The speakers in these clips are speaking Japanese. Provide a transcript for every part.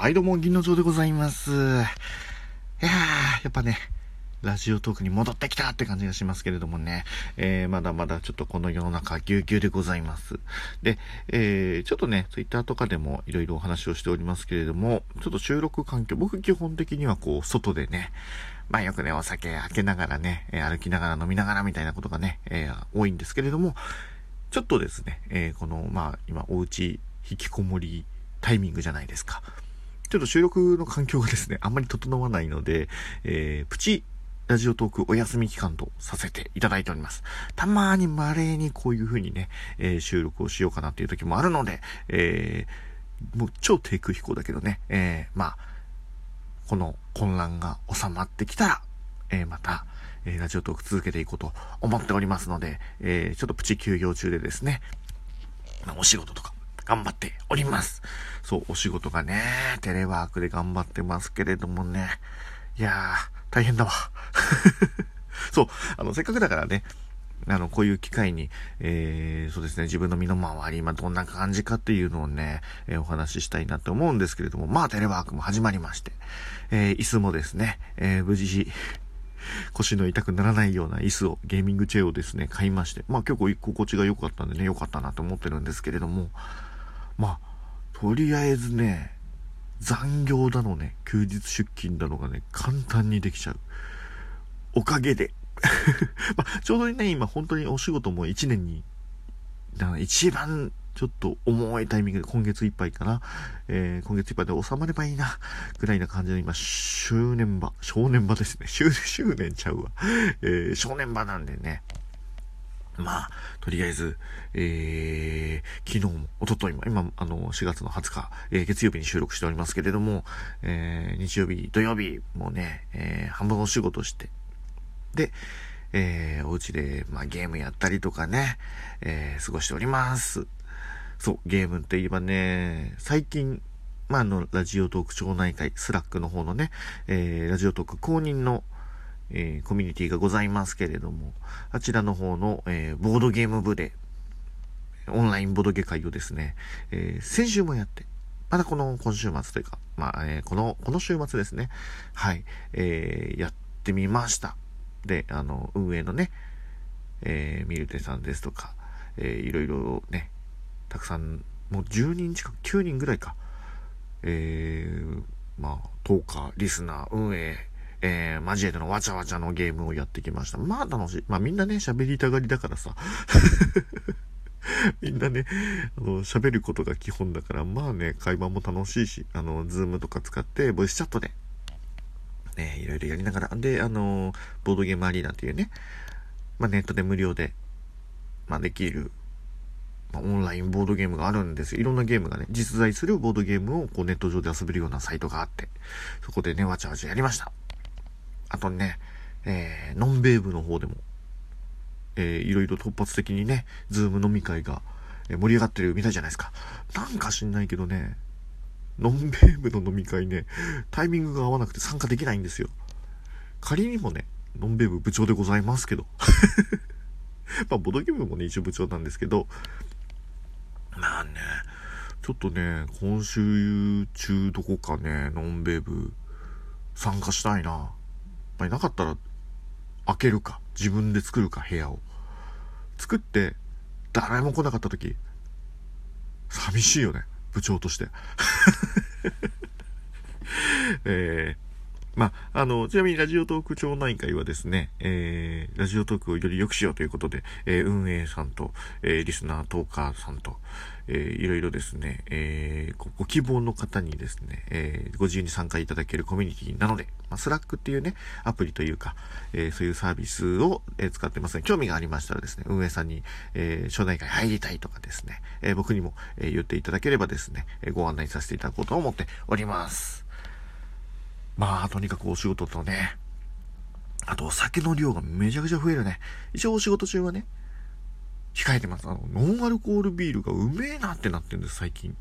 はい、どうも、銀の城でございます。いやー、やっぱね、ラジオトークに戻ってきたって感じがしますけれどもね、えー、まだまだちょっとこの世の中ぎゅうぎゅうでございます。で、えー、ちょっとね、ツイッターとかでもいろいろお話をしておりますけれども、ちょっと収録環境、僕基本的にはこう、外でね、まあよくね、お酒開けながらね、歩きながら飲みながらみたいなことがね、えー多いんですけれども、ちょっとですね、えこの、まあ今、お家、引きこもりタイミングじゃないですか。ちょっと収録の環境がですね、あんまり整わないので、えー、プチラジオトークお休み期間とさせていただいております。たまに稀にこういう風にね、えー収録をしようかなっていう時もあるので、えーもう超低空飛行だけどね、えーまあ、この混乱が収まってきたら、えーまた、えーラジオトーク続けていこうと思っておりますので、えーちょっとプチ休業中でですね、まお仕事とか頑張っております。そう、お仕事がね、テレワークで頑張ってますけれどもね、いやー、大変だわ。そう、あの、せっかくだからね、あの、こういう機会に、えー、そうですね、自分の身の回り、今どんな感じかっていうのをね、えーお話ししたいなって思うんですけれども、まあ、テレワークも始まりまして、えー椅子もですね、えー無事、腰の痛くならないような椅子を、ゲーミングチェアをですね、買いまして、まあ結構心地が良かったんでね、良かったなと思ってるんですけれども、まあ、とりあえずね、残業だのね、休日出勤だのがね、簡単にできちゃう。おかげで。まあ、ちょうどね、今本当にお仕事も1年に、一番ちょっと重いタイミングで今月いっぱいかな、えー今月いっぱいで収まればいいな、ぐらいな感じの今、周年場、正念場ですね。周 周年ちゃうわ。えー正念場なんでね。まあ、とりあえず、えー、昨日も、おとといも、今、あの、4月の20日、えー月曜日に収録しておりますけれども、えー日曜日、土曜日もうね、えー半分お仕事して、で、えーお家で、まあ、ゲームやったりとかね、えー過ごしております。そう、ゲームって言えばね、最近、まあ、あの、 Radiotalk 町内会、 Slack の方のね、えー Radiotalk 公認の、えーコミュニティがございますけれども、あちらの方の、えーボードゲーム部で、オンラインボードゲ会をですね、えー先週もやって、まだこの今週末というか、まあ、えーこの、この週末ですね、はい、えーやってみました。で、あの、運営のね、えーミルテさんですとか、えーいろいろね、たくさん、もう10人近く、9人ぐらいか、えーまあ、トーカー、リスナー、運営、えー、交えてのわちゃわちゃのゲームをやってきました。まあ楽しい。まあみんなね、喋りたがりだからさ。みんなね、あの、喋ることが基本だから、まあね、会話も楽しいし、あの、 Zoom とか使って、ボイスチャットで、ね、いろいろやりながら、で、あの、 Board Game Arena っていうね、まあネットで無料で、まあできる、まあ、オンラインボードゲームがあるんですよ。いろんなゲームがね、実在するボードゲームをこうネット上で遊べるようなサイトがあって、そこでね、わちゃわちゃやりました。あとね、えー、のんべえ部の方でも、えー、いろいろ突発的にね、 Zoom 飲み会が、え盛り上がってるみたいじゃないですか。なんか知んないけどね、のんべえ部の飲み会ね、タイミングが合わなくて参加できないんですよ。仮にもね、のんべえ部部長でございますけど。まあ、ボドゲームもね、一応部長なんですけど、まあね、ちょっとね、今週中どこかね、ノンベーブ参加したいな。まあ、いなかったら、開けるか、自分で作るか、部屋を。作って、誰も来なかった時、寂しいよね、部長として。えーまあ、あの、ちなみにラジオトーク町内会はですね、えー、ラジオトークをより良くしようということで、えー運営さんと、えーリスナートーカーさんと、えーいろいろですね、えーご希望の方にですね、えーご自由に参加いただけるコミュニティなので、まあ、 Slack っていうね、アプリというか、えーそういうサービスを、えー使ってますので、興味がありましたらですね、運営さんに、えー、町内会入りたいとかですね、えー僕にも、えー言っていただければですね、えーご案内させていただこうと思っております。まあ、とにかくお仕事とね、あとお酒の量がめちゃくちゃ増えるね。一応お仕事中はね、控えてます。あの、ノンアルコールビールがうめえなってなってるんです、最近。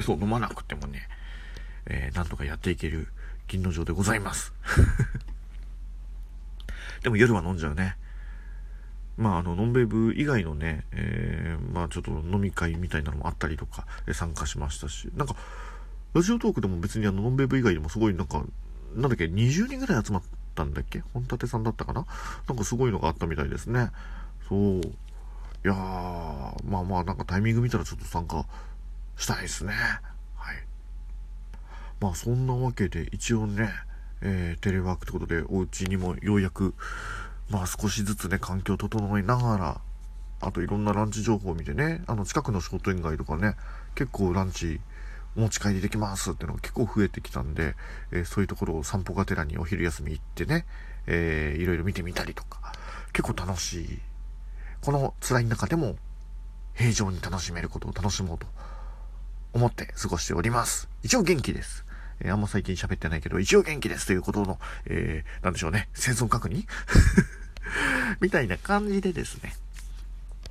そう、飲まなくてもね、えーなんとかやっていける銀の城でございます。でも夜は飲んじゃうね。まあ、あの、ノンベーブ以外のね、えーまあ、ちょっと飲み会みたいなのもあったりとか、え参加しましたし、なんか、ラジオトークでも別にあの、ノンベーブ以外でもすごいなんか、なんだっけ、20人ぐらい集まったんだっけ？本立さんだったかな？なんかすごいのがあったみたいですね。そう。いやー、まあまあなんかタイミング見たらちょっと参加したいですね。はい。まあそんなわけで一応ね、えー、テレワークってことでお家にもようやく、まあ少しずつね、環境を整えながら、あといろんなランチ情報を見てね、あの近くの商店街とかね、結構ランチお持ち帰りできますっていうのが結構増えてきたんで、えー、そういうところを散歩がてらにお昼休み行ってね、えー、いろいろ見てみたりとか、結構楽しい。この辛い中でも平常に楽しめることを楽しもうと思って過ごしております。一応元気です。えー、あんま最近喋ってないけど、一応元気ですということの、えー、なんでしょうね、生存確認？みたいな感じでですね、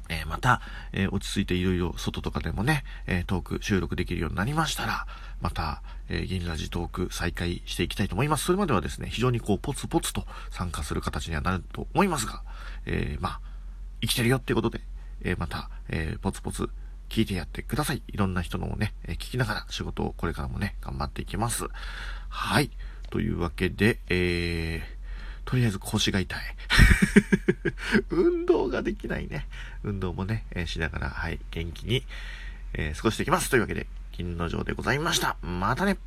えー、また、えー、落ち着いていろいろ外とかでもね、えー、トーク収録できるようになりましたら、また、え、銀ラジトーク再開していきたいと思います。それまではですね、非常にこう、ポツポツと参加する形にはなると思いますが、え、まあ、生きてるよっていうことで、え、また、えー、ポツポツ聞いてやってください。いろんな人のをね、え、聞きながら仕事をこれからもね、頑張っていきます。はい。というわけで、えー、とりあえず腰が痛い。運動ができないね。運動もね、えー、しながら、はい、元気に、えー、過ごしていきます。というわけで、金の城でございました。またね